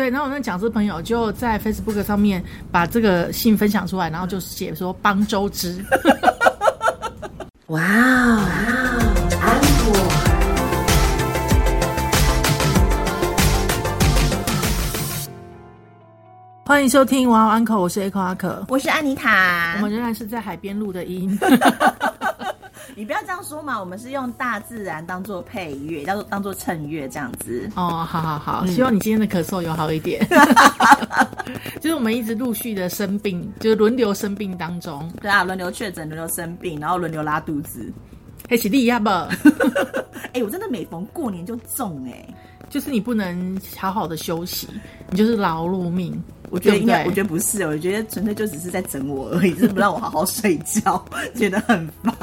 对，然后我那讲师朋友就在 Facebook 上面把这个信分享出来，然后就写说帮周知。哇哦，安果。欢迎收听哇哦 Uncle，我是 Echo 阿可，我是安妮塔，我们仍然是在海边录的音。你不要这样说嘛，我们是用大自然当做配乐，当做当做衬乐这样子。哦，好好好，希望你今天的咳嗽有好一点。就是我们一直陆续的生病，就是轮流生病当中。对啊，轮流确诊，轮流生病，然后轮流拉肚子。哎，是厉害吧？哎，我真的每逢过年就中哎，就是你不能好好的休息，你就是劳碌命。我觉得应该，我觉得不是，我觉得纯粹就只是在整我而已，是不让我好好睡觉，觉得很烦。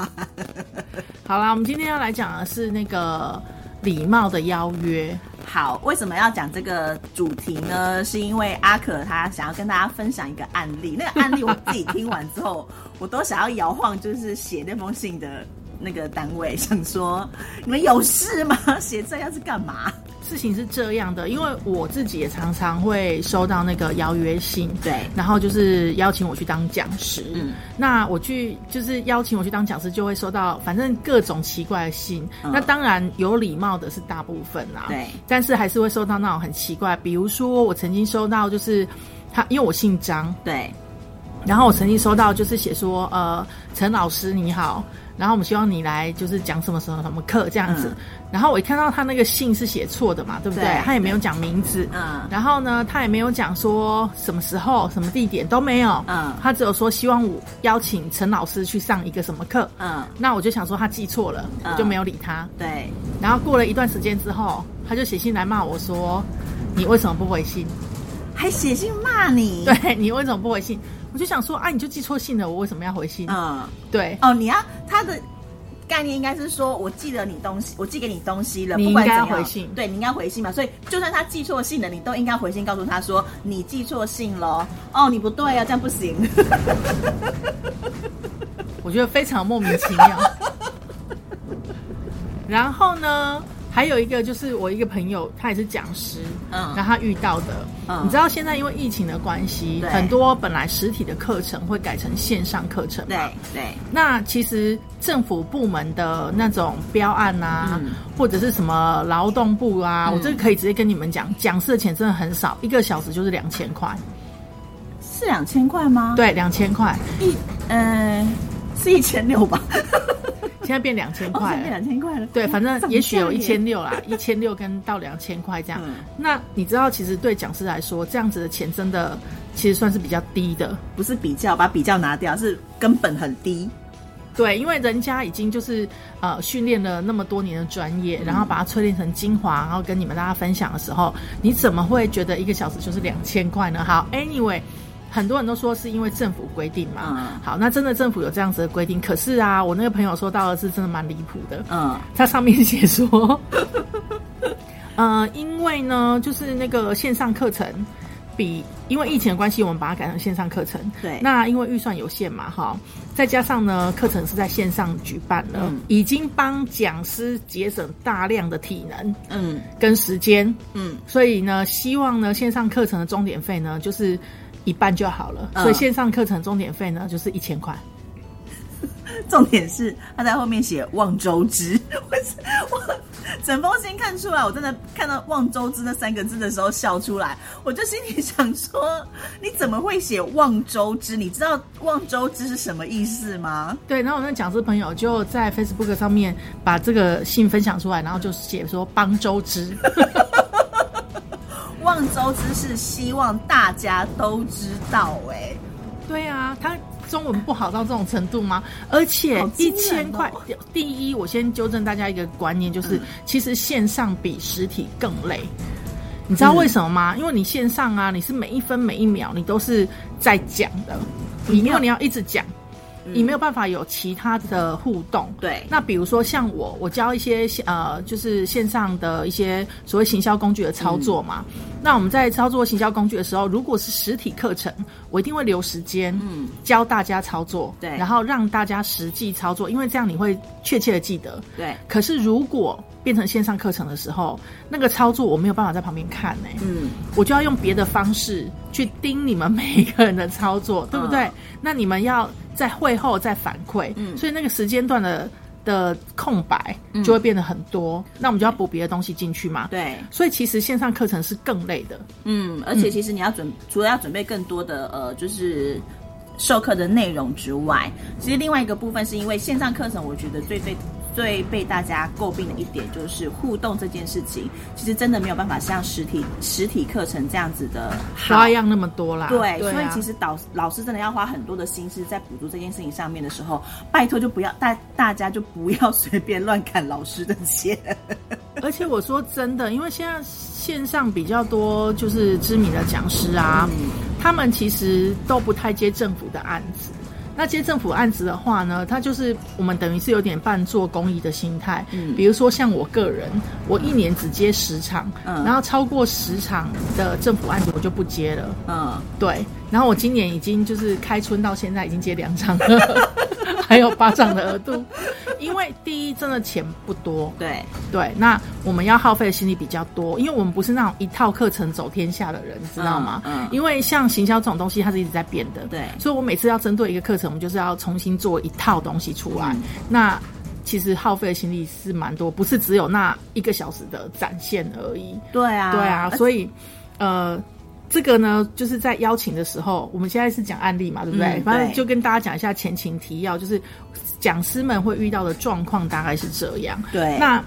好啦，我们今天要来讲的是那个礼貌的邀约。好，为什么要讲这个主题呢？是因为阿可他想要跟大家分享一个案例，那个案例我自己听完之后，我都想要摇晃，就是写那封信的。那个单位想说，你们有事吗？写这样是干嘛？事情是这样的，因为我自己也常常会收到那个邀约信，对，然后就是邀请我去当讲师。嗯，那我去就是邀请我去当讲师，就会收到反正各种奇怪的信。那当然有礼貌的是大部分啦，对，但是还是会收到那种很奇怪，比如说我曾经收到就是他，因为我姓张，对，然后我曾经收到就是写说，呃，陈老师你好。然后我们希望你来，就是讲什么什么什么课这样子。然后我一看到他那个信是写错的嘛，对不对？他也没有讲名字。嗯。然后呢，他也没有讲说什么时候、什么地点都没有。嗯。他只有说希望我邀请陈老师去上一个什么课。嗯。那我就想说他记错了，我就没有理他。对。然后过了一段时间之后，他就写信来骂我说：“你为什么不回信？”还写信骂你？对你为什么不回信？我就想说，啊，你就记错信了，我为什么要回信？嗯，对。哦，你要他的概念应该是说，我寄了你东西，我寄给你东西了，你应该回信。对，你应该回信嘛。所以，就算他寄错信了，你都应该回信告诉他说，你寄错信了。哦，你不对啊，这样不行。我觉得非常莫名其妙。然后呢？还有一个就是我一个朋友，他也是讲师，嗯，然后他遇到的，嗯，你知道现在因为疫情的关系，很多本来实体的课程会改成线上课程，对对。那其实政府部门的那种标案啊，或者是什么劳动部啊，我这个可以直接跟你们讲，讲师的钱真的很少，一个小时就是两千块，是两千块吗？对，两千块，一，呃，是一千六吧。现在变两千块，变两千块了。对，反正也许有一千六啦，一千六跟到两千块这样。那你知道，其实对讲师来说，这样子的钱真的其实算是比较低的，不是比较把比较拿掉，是根本很低。对，因为人家已经就是呃训练了那么多年的专业，然后把它淬炼成精华，然后跟你们大家分享的时候，你怎么会觉得一个小时就是两千块呢？好，Anyway。很多人都说是因为政府规定嘛，好，那真的政府有这样子的规定，可是啊，我那个朋友说到的是真的蛮离谱的，嗯，他上面写说，呃，因为呢，就是那个线上课程比因为疫情的关系，我们把它改成线上课程，对，那因为预算有限嘛，哈，再加上呢，课程是在线上举办了，已经帮讲师节省大量的体能，嗯，跟时间，嗯，所以呢，希望呢，线上课程的终点费呢，就是。一半就好了，所以线上课程重点费呢就是一千块。重点是他在后面写“望周知”，我我整封信看出来，我真的看到“望周知”那三个字的时候笑出来，我就心里想说：你怎么会写“望周知”？你知道“望周知”是什么意思吗？对，然后我那讲师朋友就在 Facebook 上面把这个信分享出来，然后就写说“帮周知”。望周知是希望大家都知道，哎，对啊，他中文不好到这种程度吗？而且一千块，第一，我先纠正大家一个观念，就是其实线上比实体更累。你知道为什么吗？因为你线上啊，你是每一分每一秒你都是在讲的，你因为你要一直讲。你没有办法有其他的互动，对。那比如说像我，我教一些呃，就是线上的一些所谓行销工具的操作嘛。那我们在操作行销工具的时候，如果是实体课程，我一定会留时间，嗯，教大家操作，对，然后让大家实际操作，因为这样你会确切的记得，对。可是如果变成线上课程的时候，那个操作我没有办法在旁边看呢、嗯，我就要用别的方式去盯你们每一个人的操作，对不对？那你们要在会后再反馈，嗯。所以那个时间段的的空白就会变得很多，那我们就要补别的东西进去嘛。对，所以其实线上课程是更累的，嗯，而且其实你要准，除了要准备更多的呃，就是授课的内容之外，其实另外一个部分是因为线上课程，我觉得最最最被大家诟病的一点就是互动这件事情，其实真的没有办法像实体实体课程这样子的好花样那么多啦。对，啊所以其实导老师真的要花很多的心思在补足这件事情上面的时候，拜托就不要大大家就不要随便乱砍老师的钱。而且我说真的，因为现在线上比较多就是知名的讲师啊，嗯他们其实都不太接政府的案子。那接政府案子的话呢，它就是我们等于是有点半做公益的心态。嗯比如说像我个人，我一年只接十场，嗯然后超过十场的政府案子我就不接了。嗯，对，然后我今年已经就是开春到现在已经接两场了，还有巴掌的额度。因为第一，真的钱不多，对，对，那我们要耗费的心力比较多，因为我们不是那种一套课程走天下的人，知道吗？嗯嗯因为像行销这种东西，它是一直在变的，对所以我每次要针对一个课程，我们就是要重新做一套东西出来。嗯那其实耗费的心力是蛮多，不是只有那一个小时的展现而已。对啊，对啊，所以呃。这个呢，就是在邀请的时候，我们现在是讲案例嘛，对不对？嗯反正就跟大家讲一下前情提要，就是讲师们会遇到的状况大概是这样。对，那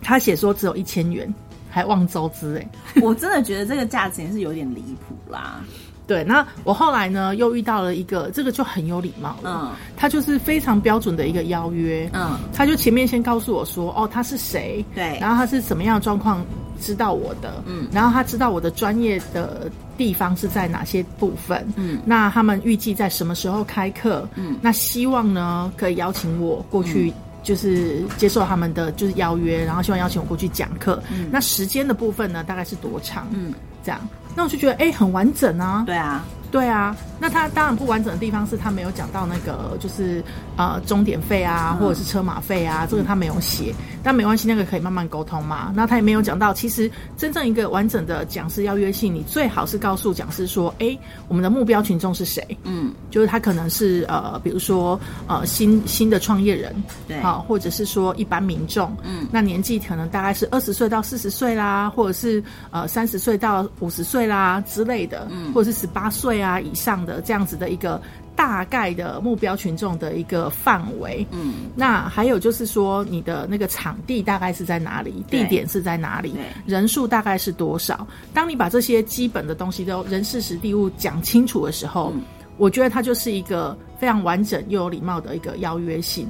他写说只有一千元，还望周知哎。我真的觉得这个价钱是有点离谱啦。对，那我后来呢又遇到了一个，这个就很有礼貌了，嗯他就是非常标准的一个邀约，嗯，他就前面先告诉我说，哦，他是谁，对然后他是什么样的状况知道我的，嗯然后他知道我的专业的地方是在哪些部分，嗯那他们预计在什么时候开课，嗯那希望呢可以邀请我过去。就是接受他们的就是邀约，然后希望邀请我过去讲课。嗯那时间的部分呢，大概是多长？嗯，这样，那我就觉得哎、很完整啊。对啊，对啊，那他当然不完整的地方是他没有讲到那个就是呃终点费啊，嗯。或者是车马费啊，这个他没有写，但没关系，那个可以慢慢沟通嘛。那他也没有讲到，其实真正一个完整的讲师邀约信，你最好是告诉讲师说，哎，我们的目标群众是谁？嗯，就是他可能是呃，比如说呃新新的创业人，对。好、或者是说一般民众，嗯。那年纪可能大概是二十岁到四十岁啦，或者是呃三十岁到五十岁啦之类的，嗯。或者是十八岁啊以上的这样子的一个大概的目标群众的一个范围。嗯，那还有就是说，你的那个场地大概是在哪里，地点是在哪里，人数大概是多少？当你把这些基本的东西都人事实地物讲清楚的时候，嗯我觉得它就是一个非常完整又有礼貌的一个邀约信。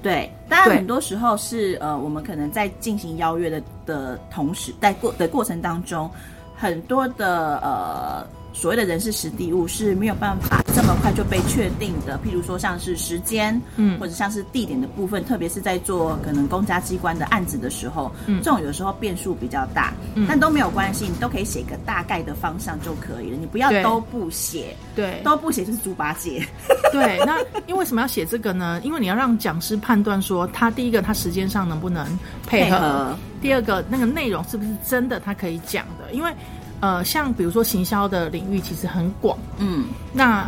对，当然很多时候是呃，我们可能在进行邀约的的同时，在过的过程当中，很多的呃所谓的人事实地物是没有办法这么快就被确定的。譬如说像是时间，嗯或者像是地点的部分，特别是在做可能公家机关的案子的时候，嗯这种有时候变数比较大，嗯但都没有关系，你都可以写一个大概的方向就可以了，你不要都不写，对，都不写就是猪八戒。对，那因为为什么要写这个呢？因为你要让讲师判断说，他第一个他时间上能不能配合，配合第二个那个内容是不是真的他可以讲的？因为呃，像比如说行销的领域其实很广，嗯，那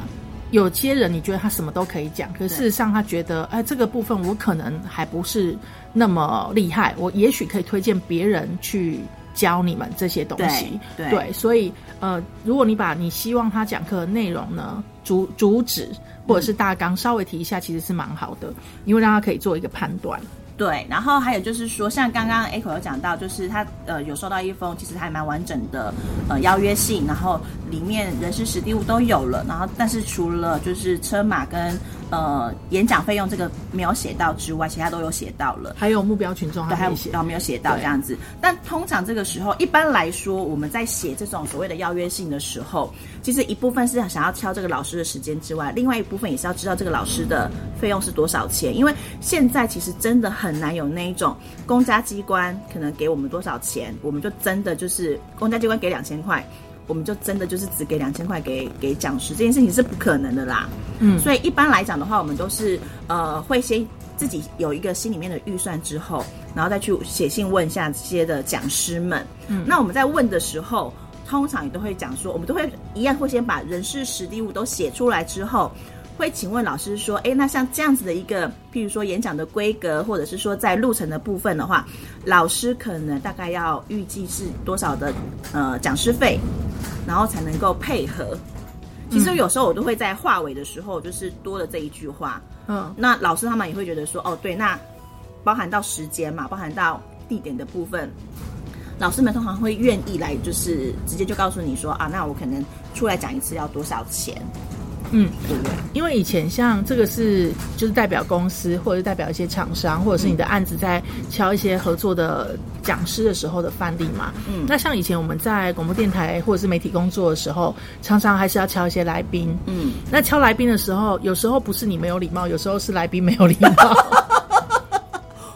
有些人你觉得他什么都可以讲，可是事实上他觉得，哎，这个部分我可能还不是那么厉害，我也许可以推荐别人去教你们这些东西。对对所以呃，如果你把你希望他讲课的内容呢主主旨或者是大纲稍微提一下，其实是蛮好的，因为让他可以做一个判断。对，然后还有就是说，像刚刚 Echo 有讲到，就是他呃有收到一封其实还蛮完整的呃邀约信，然后里面人事实地物都有了，然后但是除了就是车马跟呃演讲费用这个没有写到之外，其他都有写到了。还有目标群众，对，还有没写然后没有写到这样子。但通常这个时候，一般来说，我们在写这种所谓的邀约信的时候，其实一部分是想要挑这个老师的时间之外，另外一部分也是要知道这个老师的费用是多少钱。因为现在其实真的很难有那一种公家机关可能给我们多少钱，我们就真的就是公家机关给两千块。我们就真的就是只给两千块给给讲师，这件事情是不可能的啦。嗯所以一般来讲的话，我们都是呃会先自己有一个心里面的预算之后，然后再去写信问一下这些的讲师们。嗯那我们在问的时候，通常也都会讲说，我们都会一样会先把人事实地物都写出来之后。会请问老师说，诶，那像这样子的一个，譬如说演讲的规格，或者是说在路程的部分的话，老师可能大概要预计是多少的呃讲师费，然后才能够配合。其实有时候我都会在话尾的时候，就是多了这一句话，嗯那老师他们也会觉得说，哦，对，那包含到时间嘛，包含到地点的部分，老师们通常会愿意来，就是直接就告诉你说，啊，那我可能出来讲一次要多少钱，嗯，对不对？因为以前像这个是就是代表公司或者是代表一些厂商，或者是你的案子在敲一些合作的讲师的时候的范例嘛。嗯那像以前我们在广播电台或者是媒体工作的时候，常常还是要敲一些来宾。嗯，那敲来宾的时候，有时候不是你没有礼貌，有时候是来宾没有礼貌。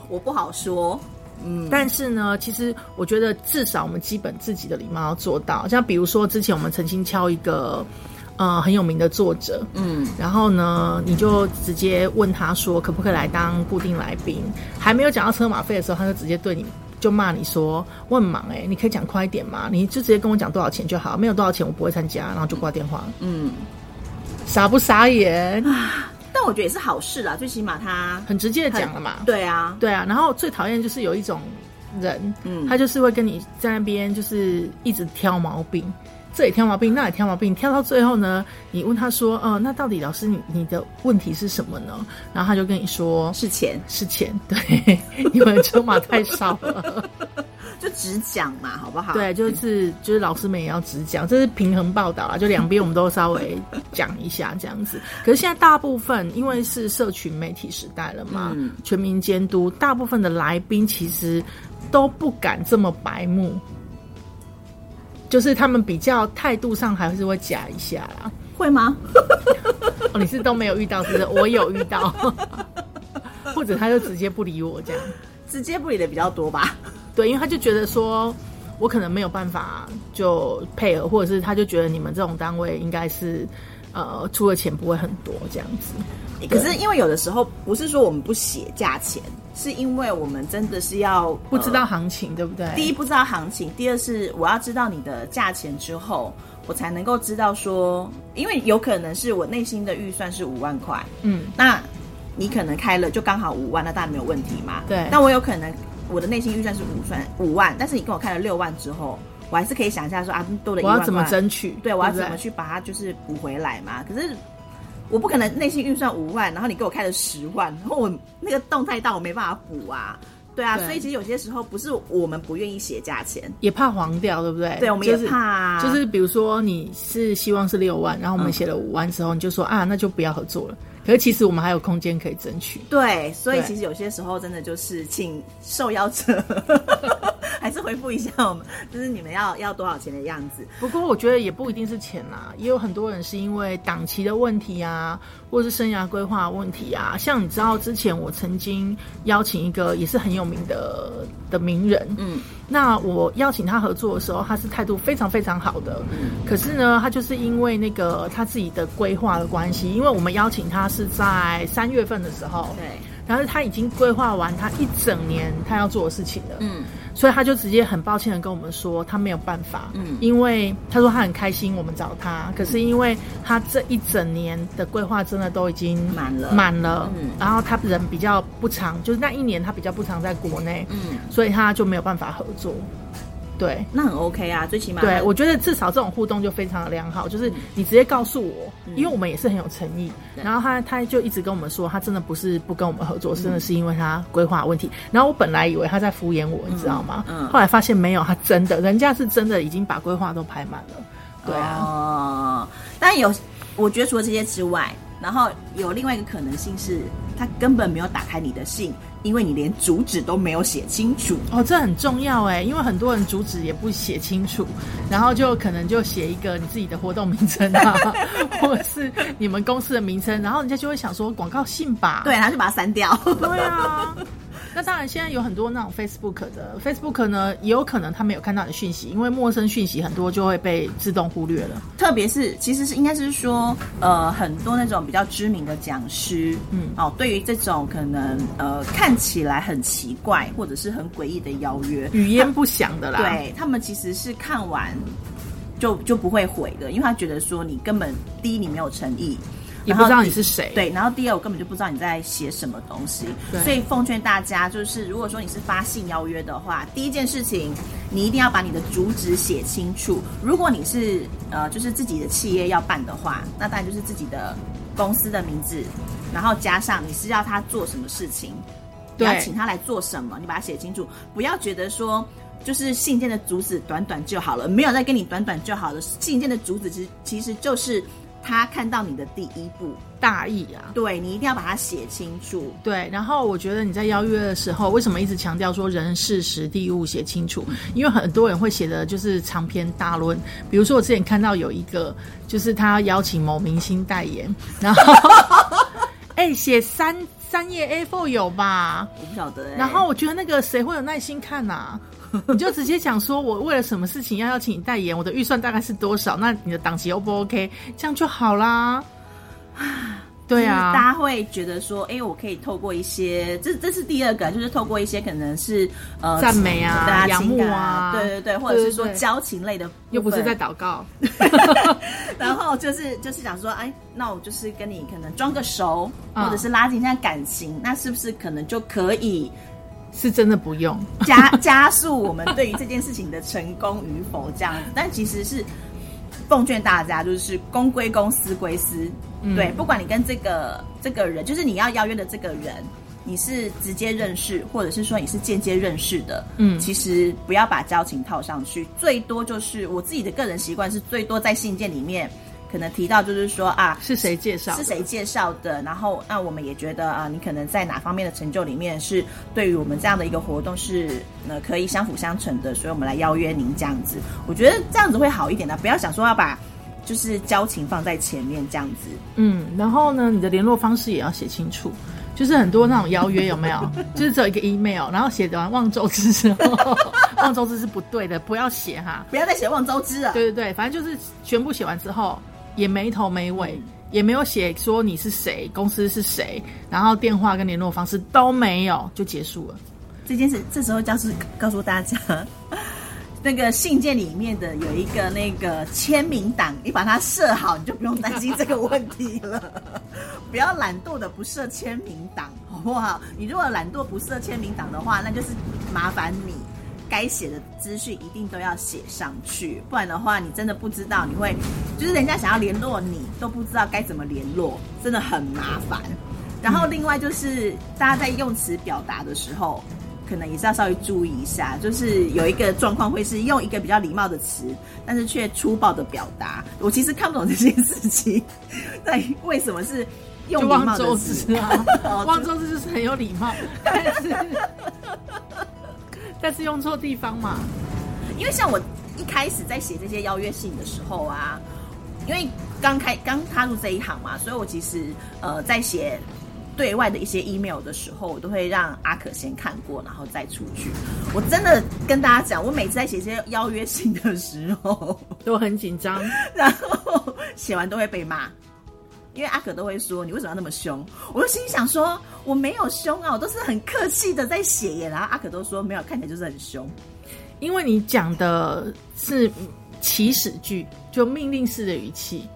我不好说，嗯，但是呢，其实我觉得至少我们基本自己的礼貌要做到。像比如说之前我们曾经敲一个呃很有名的作者，嗯然后呢，你就直接问他说可不可以来当固定来宾，还没有讲到车马费的时候，他就直接对你。就骂你说我很忙哎、你可以讲快一点吗？你就直接跟我讲多少钱就好，没有多少钱我不会参加，然后就挂电话，嗯，傻不傻眼啊？但我觉得也是好事啦，最起码他很直接的讲了嘛。对啊，对啊，然后最讨厌就是有一种人，嗯他就是会跟你在那边就是一直挑毛病，这里挑毛病，那里挑毛病，挑到最后呢，你问他说，呃，那到底老师你你的问题是什么呢？然后他就跟你说是钱，是钱，对，因为车马太少了，就只讲嘛，好不好？对，就是就是老师们也要只讲，这是平衡报道啊，就两边我们都稍微讲一下这样子。可是现在大部分因为是社群媒体时代了嘛，嗯全民监督，大部分的来宾其实都不敢这么白目，就是他们比较态度上还是会假一下啦。会吗？哦，你是都没有遇到，是不是？我有遇到，或者他就直接不理我这样。直接不理的比较多吧？对，因为他就觉得说，我可能没有办法就配合，或者是他就觉得你们这种单位应该是呃出的钱不会很多这样子。可是因为有的时候不是说我们不写价钱，是因为我们真的是要不知道呃行情，对不对？第一不知道行情，第二是我要知道你的价钱之后，我才能够知道说，因为有可能是我内心的预算是五万块，嗯，那你可能开了就刚好五万，那当然没有问题嘛。对那我有可能我的内心预算是五算五万，但是你跟我开了六万之后，我还是可以想一下说啊，多了一万块，我要怎么争取？对，我要怎么去把它就是补回来嘛？可是我不可能内心预算五万，然后你给我开了十万，然后我那个动太大，我没办法补啊。对啊，对所以其实有些时候不是我们不愿意写价钱，也怕黄掉，对不对？对，我们也怕、啊就是比如说你是希望是六万，然后我们嗯写了五万之后，你就说啊，那就不要合作了。可是其实我们还有空间可以争取。对，所以其实有些时候真的就是请受邀者还是回复一下我们，就是你们要要多少钱的样子。不过我觉得也不一定是钱啦，也有很多人是因为档期的问题啊，或者是生涯规划问题啊。像你知道，之前我曾经邀请一个也是很有名的的名人，嗯那我邀请他合作的时候，他是态度非常非常好的。可是呢，他就是因为那个他自己的规划的关系，因为我们邀请他是在三月份的时候，对，然后他已经规划完他一整年他要做的事情了。嗯所以他就直接很抱歉的跟我们说，他没有办法，嗯。因为他说他很开心我们找他，可是因为他这一整年的规划真的都已经满了。满了，嗯。然后他人比较不长，就是那一年他比较不常在国内，嗯，所以他就没有办法合作，对。那很 OK 啊，最起码对，我觉得至少这种互动就非常的良好，就是你直接告诉我，嗯因为我们也是很有诚意。然后他他就一直跟我们说，他真的不是不跟我们合嗯作，真的是因为他规划问题。然后我本来以为他在敷衍我，你知道吗？嗯后来发现没有，他真的，人家是真的已经把规划都排满了。对啊，哦，但有，我觉得除了这些之外，然后有另外一个可能性是，他根本没有打开你的信，因为你连主旨都没有写清楚。哦，这很重要哎，因为很多人主旨也不写清楚，然后就可能就写一个你自己的活动名称啊，或者是你们公司的名称，然后人家就会想说广告信吧？对，然后就把它删掉。对啊。那当然，现在有很多那种 Facebook 的 Facebook 呢，也有可能他没有看到你的讯息，因为陌生讯息很多就会被自动忽略了。特别是，其实是应该是说，呃，很多那种比较知名的讲师，嗯，哦，对于这种可能呃看起来很奇怪或者是很诡异的邀约，语焉不详的啦，对他们其实是看完就就不会回的，因为他觉得说你根本第一你没有诚意。也不知道你是谁，对，然后第二我根本就不知道你在写什么东西，所以奉劝大家，就是如果说你是发信邀约的话，第一件事情你一定要把你的主旨写清楚。如果你是呃就是自己的企业要办的话，那当然就是自己的公司的名字，然后加上你是要他做什么事情，你要请他来做什么，你把它写清楚，不要觉得说就是信件的主旨短短就好了，没有再跟你短短就好了，信件的主旨其实其实就是。他看到你的第一步大意啊，对你一定要把它写清楚。对，然后我觉得你在邀约的时候，为什么一直强调说人事实地物写清楚？因为很多人会写的就是长篇大论。比如说我之前看到有一个，就是他邀请某明星代言，然后 哎写三三页 A4 有吧？我不晓得。然后我觉得那个谁会有耐心看呐？你就直接讲说，我为了什么事情要邀请你代言，我的预算大概是多少？那你的档期 O 不 OK？这样就好啦。对啊，大家会觉得说，哎，我可以透过一些，这这是第二个，就是透过一些可能是呃赞美啊、仰慕啊，对对对，或者是说交情类的，又不是在祷告。然后就是就是讲说，哎，那我就是跟你可能装个熟，或者是拉近一下感情，那是不是可能就可以？是真的不用加加速我们对于这件事情的成功与否这样子，但其实是奉劝大家，就是公归公，私归私。对，不管你跟这个这个人，就是你要邀约的这个人，你是直接认识，或者是说你是间接认识的，嗯，其实不要把交情套上去，最多就是我自己的个人习惯是最多在信件里面。可能提到就是说啊，是谁介绍？是谁介绍的？然后那我们也觉得啊，你可能在哪方面的成就里面是对于我们这样的一个活动是呃可以相辅相成的，所以我们来邀约您这样子。我觉得这样子会好一点的，不要想说要把就是交情放在前面这样子。嗯，然后呢，你的联络方式也要写清楚，就是很多那种邀约有没有？就是只有一个 email，然后写完望周知之后，望周知是不对的，不要写哈，不要再写望周知了。对对对，反正就是全部写完之后。也没头没尾，也没有写说你是谁，公司是谁，然后电话跟联络方式都没有，就结束了。这件事，这时候就是告诉大家，那个信件里面的有一个那个签名档，你把它设好，你就不用担心这个问题了。不要懒惰的不设签名档，好不好？你如果懒惰不设签名档的话，那就是麻烦你。该写的资讯一定都要写上去，不然的话，你真的不知道你会，就是人家想要联络你都不知道该怎么联络，真的很麻烦。然后另外就是大家在用词表达的时候，可能也是要稍微注意一下，就是有一个状况会是用一个比较礼貌的词，但是却粗暴的表达。我其实看不懂这件事情，在为什么是用礼貌的词啊？望周知就是很有礼貌，但是。但是用错地方嘛？因为像我一开始在写这些邀约信的时候啊，因为刚开刚踏入这一行嘛，所以我其实呃在写对外的一些 email 的时候，我都会让阿可先看过，然后再出去。我真的跟大家讲，我每次在写这些邀约信的时候都很紧张，然后写完都会被骂。因为阿可都会说你为什么要那么凶？我就心想说我没有凶啊，我都是很客气的在写耶。然后阿可都说没有，看起来就是很凶。因为你讲的是起始句，就命令式的语气。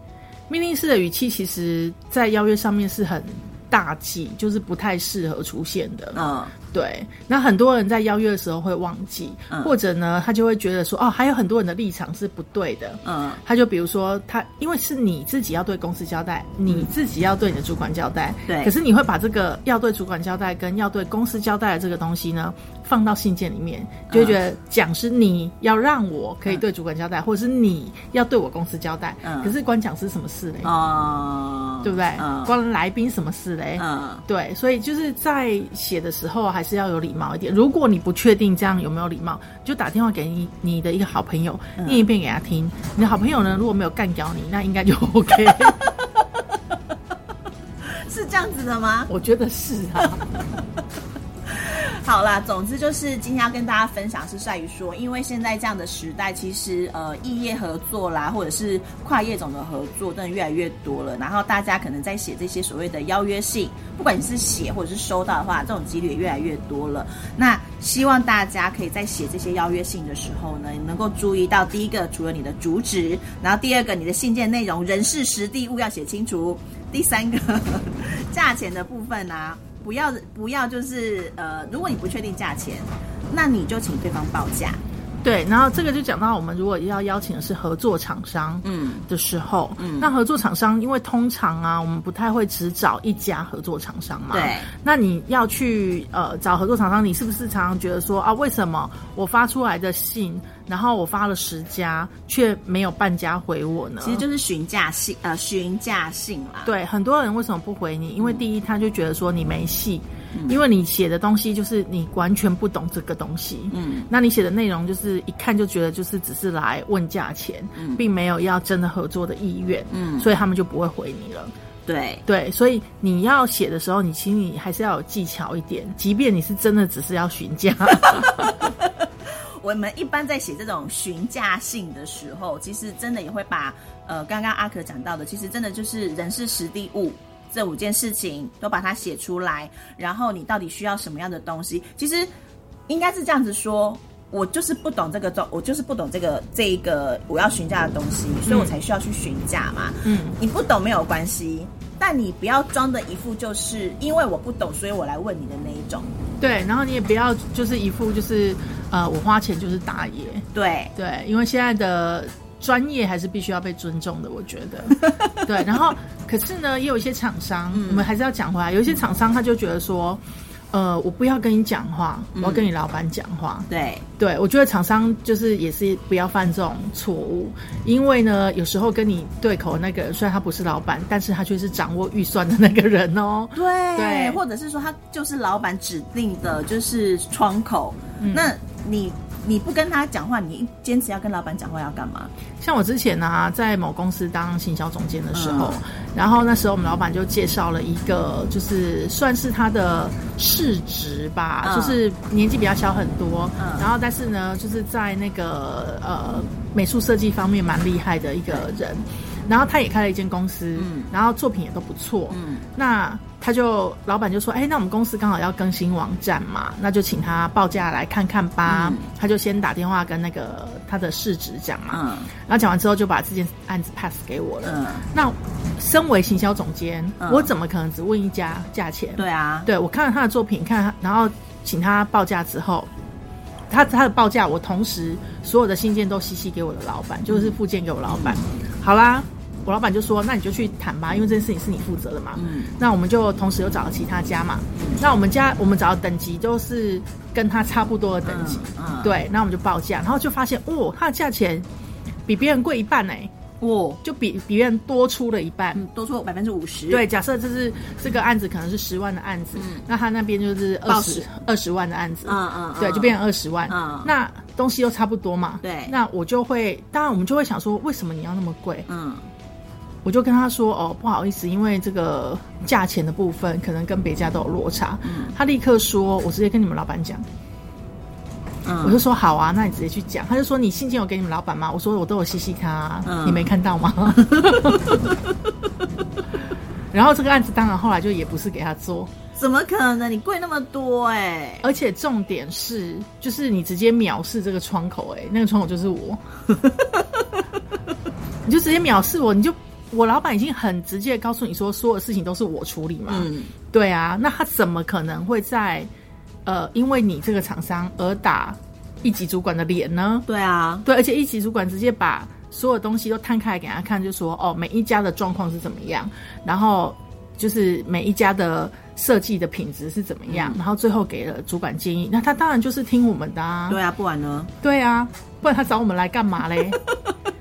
命令式的语气，其实在邀约上面是很大忌，就是不太适合出现的。嗯。对，那很多人在邀约的时候会忘记，或者呢，他就会觉得说，哦，还有很多人的立场是不对的。嗯，他就比如说，他因为是你自己要对公司交代，你自己要对你的主管交代，对。可是你会把这个要对主管交代跟要对公司交代的这个东西呢，放到信件里面，就会觉得讲是你要让我可以对主管交代，或者是你要对我公司交代。嗯。可是关讲师什么事嘞？哦，对不对？嗯。关来宾什么事嘞？嗯。对，所以就是在写的时候还。是要有礼貌一点。如果你不确定这样有没有礼貌，就打电话给你你的一个好朋友，念一遍给他听。你的好朋友呢，如果没有干掉你，那应该就 OK。是这样子的吗？我觉得是啊。好啦，总之就是今天要跟大家分享是在于说，因为现在这样的时代，其实呃异业合作啦，或者是跨业种的合作，真的越来越多了。然后大家可能在写这些所谓的邀约信，不管你是写或者是收到的话，这种几率也越来越多了。那希望大家可以在写这些邀约信的时候呢，能够注意到第一个，除了你的主旨，然后第二个，你的信件内容、人事、实地、物要写清楚。第三个，价钱的部分呢、不要不要就是呃，如果你不确定价钱，那你就请对方报价。对，然后这个就讲到我们如果要邀请的是合作厂商，嗯的时候，嗯那合作厂商因为通常啊，我们不太会只找一家合作厂商嘛，对，那你要去呃找合作厂商，你是不是常常觉得说啊，为什么我发出来的信，然后我发了十家，却没有半家回我呢？其实就是询价信，呃，询价信啦。对，很多人为什么不回你？因为第一，他就觉得说你没戏，嗯因为你写的东西就是你完全不懂这个东西。嗯，那你写的内容就是一看就觉得就是只是来问价钱，嗯并没有要真的合作的意愿，嗯所以他们就不会回你了。对，对，所以你要写的时候，你请你还是要有技巧一点，即便你是真的只是要询价。我们一般在写这种询价信的时候，其实真的也会把呃刚刚阿可讲到的，其实真的就是人事实地物这五件事情都把它写出来，然后你到底需要什么样的东西，其实应该是这样子说。我就是不懂这个东，我就是不懂这个这一个我要询价的东西，所以我才需要去询价嘛。嗯，你不懂没有关系，但你不要装的一副就是因为我不懂，所以我来问你的那一种。对，然后你也不要就是一副就是呃，我花钱就是大爷。对，对，因为现在的专业还是必须要被尊重的，我觉得。对，然后可是呢，也有一些厂商，嗯我们还是要讲回来，有一些厂商他就觉得说，呃，我不要跟你讲话，我要跟你老板讲话。对，对，我觉得厂商就是也是不要犯这种错误，因为呢，有时候跟你对口的那个人，虽然他不是老板，但是他却是掌握预算的那个人哦。对，对或者是说他就是老板指定的，就是窗口。那你你不跟他讲话，你坚持要跟老板讲话要干嘛？像我之前呢、在某公司当行销总监的时候，嗯。然后那时候我们老板就介绍了一个，就是算是他的市值吧，嗯。就是年纪比较小很多，嗯。然后但是呢，就是在那个呃美术设计方面蛮厉害的一个人，然后他也开了一间公司，嗯。然后作品也都不错，嗯。那他就老板就说，哎，那我们公司刚好要更新网站嘛，那就请他报价来看看吧。嗯他就先打电话跟那个他的市值讲嘛，嗯然后讲完之后就把这件案子 pass 给我了。嗯，那身为行销总监，嗯我怎么可能只问一家价钱？对啊，对我看了他的作品，看他，然后请他报价之后，他他的报价，我同时所有的信件都细细给我的老板，就是附件给我老板。好啦，我老板就说，那你就去谈吧，因为这件事情是你负责的嘛。嗯那我们就同时又找了其他家嘛。那我们家我们找的等级都是跟他差不多的等级，嗯嗯对。那我们就报价，然后就发现，哦，他的价钱比别人贵一半哎、哦，就比比别人多出了一半。嗯，多出百分之五十。对，假设这是这个案子可能是十万的案子，嗯那他那边就是二十十二十万的案子，嗯嗯，对，嗯就变成二十万。嗯那东西又差不多嘛，对那我就会，当然我们就会想说，为什么你要那么贵？嗯我就跟他说，哦，不好意思，因为这个价钱的部分可能跟别家都有落差。嗯他立刻说，我直接跟你们老板讲。我就嗯，说好啊，那你直接去讲。他就说你信件有给你们老板吗？我说我都有细细看啊，嗯你没看到吗？然后这个案子当然后来就也不是给他做，怎么可能？你贵那么多哎、而且重点是，就是你直接藐视这个窗口、哎，那个窗口就是我，你就直接藐视我，你就我老板已经很直接告诉你说，所有事情都是我处理嘛，嗯对啊，那他怎么可能会在呃因为你这个厂商而打一级主管的脸呢？对啊，对，而且一级主管直接把所有东西都摊开来给他看，就说哦，每一家的状况是怎么样，然后就是每一家的设计的品质是怎么样，然后最后给了主管建议。那他当然就是听我们的啊，对啊，不然呢？对啊，不然他找我们来干嘛嘞？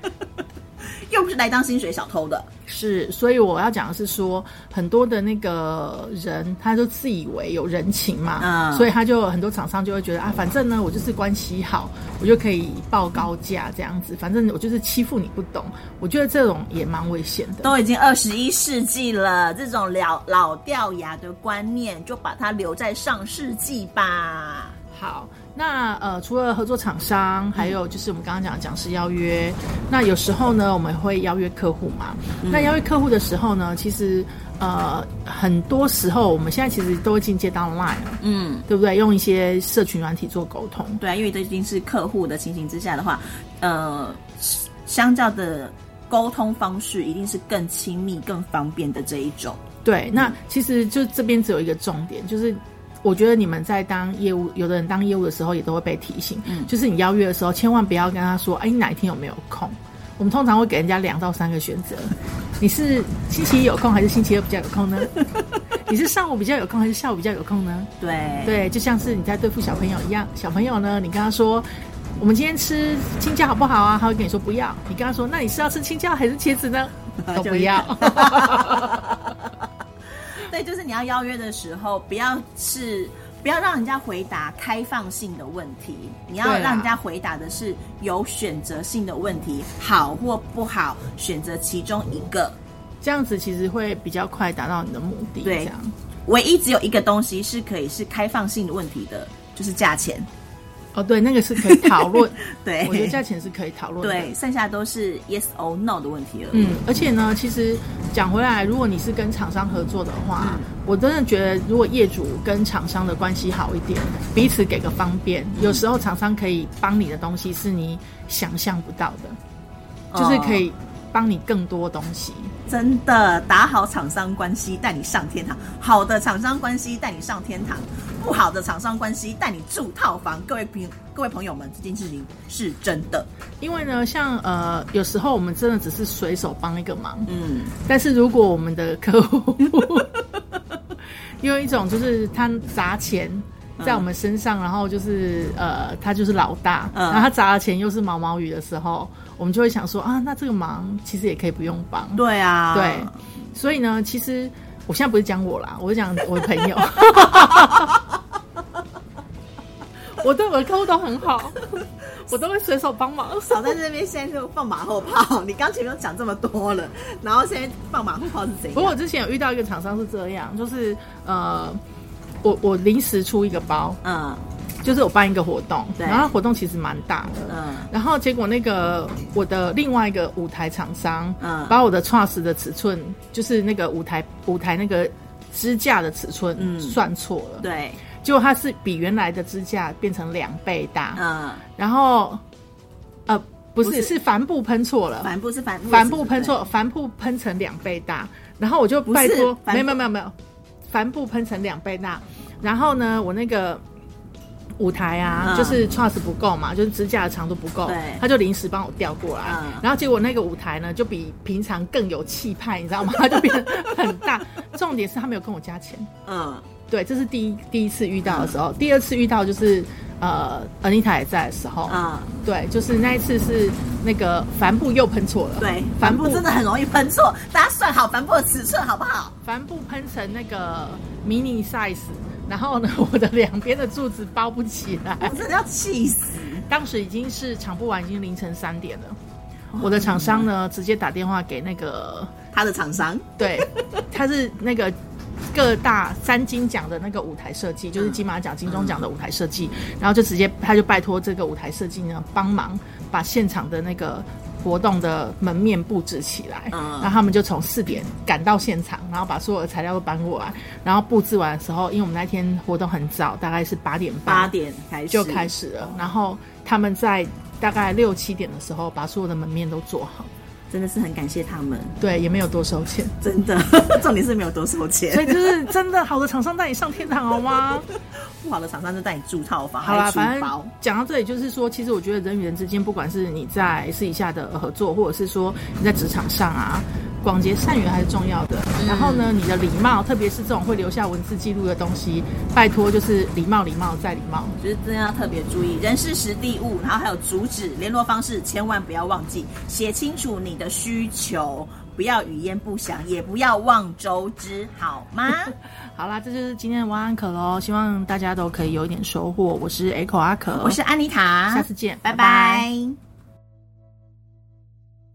又不是来当薪水小偷的。是，所以我要讲的是说，很多的那个人，他就自以为有人情嘛，嗯所以他就很多厂商就会觉得啊，反正呢，我就是关系好，我就可以报高价这样子，反正我就是欺负你不懂。我觉得这种也蛮危险的。都已经二十一世纪了，这种老老掉牙的观念，就把它留在上世纪吧。好，那呃，除了合作厂商，还有就是我们刚刚讲的讲师邀约。那有时候呢，我们会邀约客户嘛。那邀约客户的时候呢，其实呃，很多时候我们现在其实都会进阶到 Line 了，嗯，对不对？用一些社群软体做沟通。对啊，因为这已经是客户的情形之下的话，呃，相较的沟通方式一定是更亲密、更方便的这一种。对，那其实就这边只有一个重点，就是我觉得你们在当业务，有的人当业务的时候也都会被提醒，嗯就是你邀约的时候，千万不要跟他说，哎，你哪一天有没有空？我们通常会给人家两到三个选择，你是星期一有空还是星期二比较有空呢？你是上午比较有空还是下午比较有空呢？对，对，就像是你在对付小朋友一样，小朋友呢，你跟他说。我们今天吃青椒好不好啊？他会跟你说不要。你跟他说，那你是要吃青椒还是茄子呢？都不要。对，就是你要邀约的时候，不要是不要让人家回答开放性的问题，你要让人家回答的是有选择性的问题，好或不好，选择其中一个。这样子其实会比较快达到你的目的。对唯一只有一个东西是可以是开放性的问题的，就是价钱。哦，对，那个是可以讨论。对，我觉得价钱是可以讨论的。对，剩下都是 yes or no 的问题了。嗯，而且呢，其实讲回来，如果你是跟厂商合作的话，嗯我真的觉得，如果业主跟厂商的关系好一点，彼此给个方便，有时候厂商可以帮你的东西是你想象不到的，就是可以帮你更多东西。真的打好厂商关系带你上天堂，好的厂商关系带你上天堂，不好的厂商关系带你住套房。各位朋各位朋友们，这件事情是真的。因为呢，像呃，有时候我们真的只是随手帮一个忙，嗯，但是如果我们的客户 有一种就是他砸钱在我们身上，然后就是呃，他就是老大，嗯然后他砸的钱又是毛毛雨的时候，我们就会想说啊，那这个忙其实也可以不用帮。对啊，对，所以呢，其实我现在不是讲我啦，我是讲我的朋友。我对我的客户都很好，我都会随手帮忙。少在这边现在就放马后炮。你刚前面都讲这么多了，然后现在放马后炮是怎样？不过我之前有遇到一个厂商是这样，就是呃，我我临时出一个包，嗯就是我办一个活动，然后活动其实蛮大的，嗯。然后结果那个我的另外一个舞台厂商，嗯。把我的 trust 的尺寸，就是那个舞台舞台那个支架的尺寸嗯。算错了，对，结果它是比原来的支架变成两倍大，嗯，然后呃不是不是。是帆布喷错了，帆布是帆布，帆布喷错，帆布喷成两倍大，然后我就拜托，没有没有没有没有，帆布喷成两倍大，然后呢，我那个舞台啊，嗯。就是 trust 不够嘛，就是支架的长度不够对，他就临时帮我调过来，嗯。然后结果那个舞台呢，就比平常更有气派，你知道吗？它 就变得很大，重点是他没有跟我加钱。嗯。对，这是第一第一次遇到的时候，第二次遇到就是呃，Anita 也在的时候，嗯，对，就是那一次是那个帆布又喷错了，对，帆布真的很容易喷错，大家算好帆布的尺寸好不好？帆布喷成那个 mini size，然后呢，我的两边的柱子包不起来。我真的要气死。当时已经是抢不完，已经凌晨三点了。我的厂商呢，直接打电话给那个，他的厂商，对，他是那个各大三金奖的那个舞台设计，就是金马奖、金钟奖的舞台设计，然后就直接他就拜托这个舞台设计呢帮忙把现场的那个活动的门面布置起来，嗯。然后他们就从四点赶到现场，然后把所有的材料都搬过来，然后布置完的时候，因为我们那天活动很早，大概是八点半八点开始。就开始了，然后他们在大概六七点的时候把所有的门面都做好，真的是很感谢他们，对，也没有多收钱，真的，重点是没有多收钱所，以就是真的好的厂商带你上天堂好吗？不好的厂商就带你住套房，好啦，还反正。讲到这里，就是说，其实我觉得人与人之间，不管是你在私底下的合作，或者是说你在职场上啊，广结善缘还是重要的。然后呢，你的礼貌，特别是这种会留下文字记录的东西，拜托就是礼貌，礼貌再礼貌。就是真的要特别注意人事时地物，然后还有主旨、联络方式，千万不要忘记写清楚你的需求，不要语焉不详，也不要望周知，好吗？好啦，这就是今天的晚安可喽，希望大家都可以有一点收获。我是 Echo 阿可，我是安妮塔，下次见，拜拜